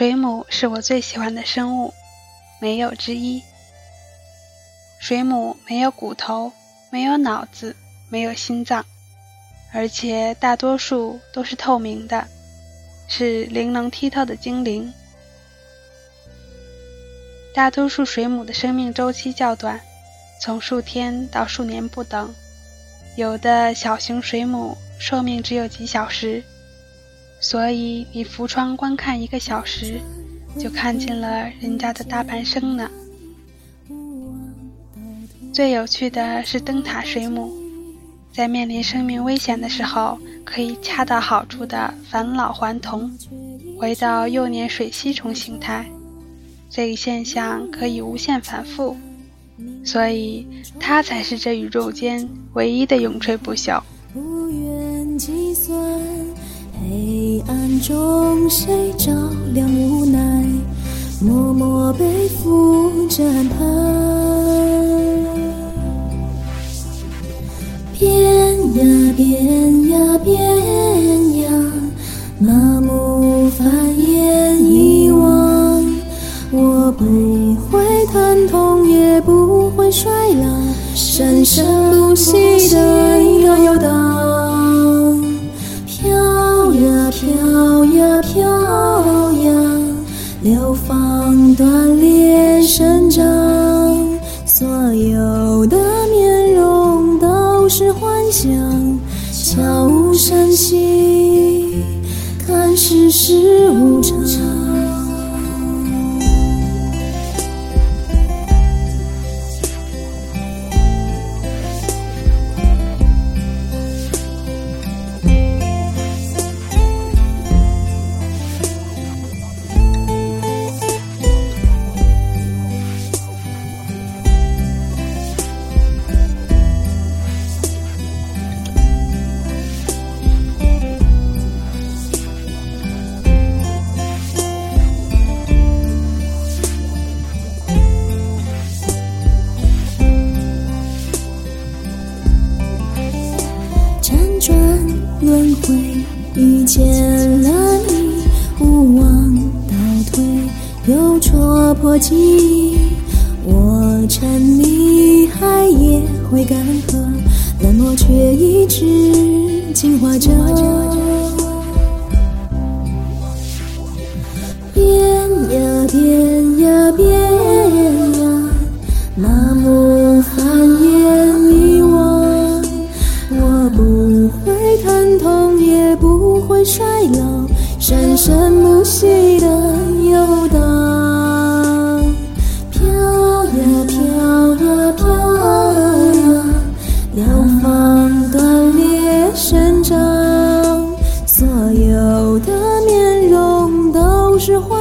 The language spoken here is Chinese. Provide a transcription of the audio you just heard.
水母是我最喜欢的生物，没有之一。水母没有骨头，没有脑子，没有心脏，而且大多数都是透明的，是灵能剔透的精灵。大多数水母的生命周期较短，从数天到数年不等。有的小型水母寿命只有几小时，所以你扶窗观看一个小时，就看见了人家的大半生呢。最有趣的是灯塔水母，在面临生命危险的时候，可以恰到好处的返老还童，回到幼年水螅虫形态。这一现象可以无限反复，所以它才是这宇宙间唯一的永垂不朽。不愿计算黑暗中谁照亮无奈，默默背负着安排。变呀变呀变呀，麻木繁衍遗忘。我不会疼痛，也不会衰老，生生不息的游荡。飘呀飘呀，流放断裂生长，所有的面容都。是幻想，悄无声息，看世事无常。遇见了你，无望倒退又戳破记忆。我沉溺海也会干涸，冷漠却一直进化着。变呀变衰老，生生不息的游荡，飘呀飘呀飘呀，摇晃断裂生长，所有的面容都是花。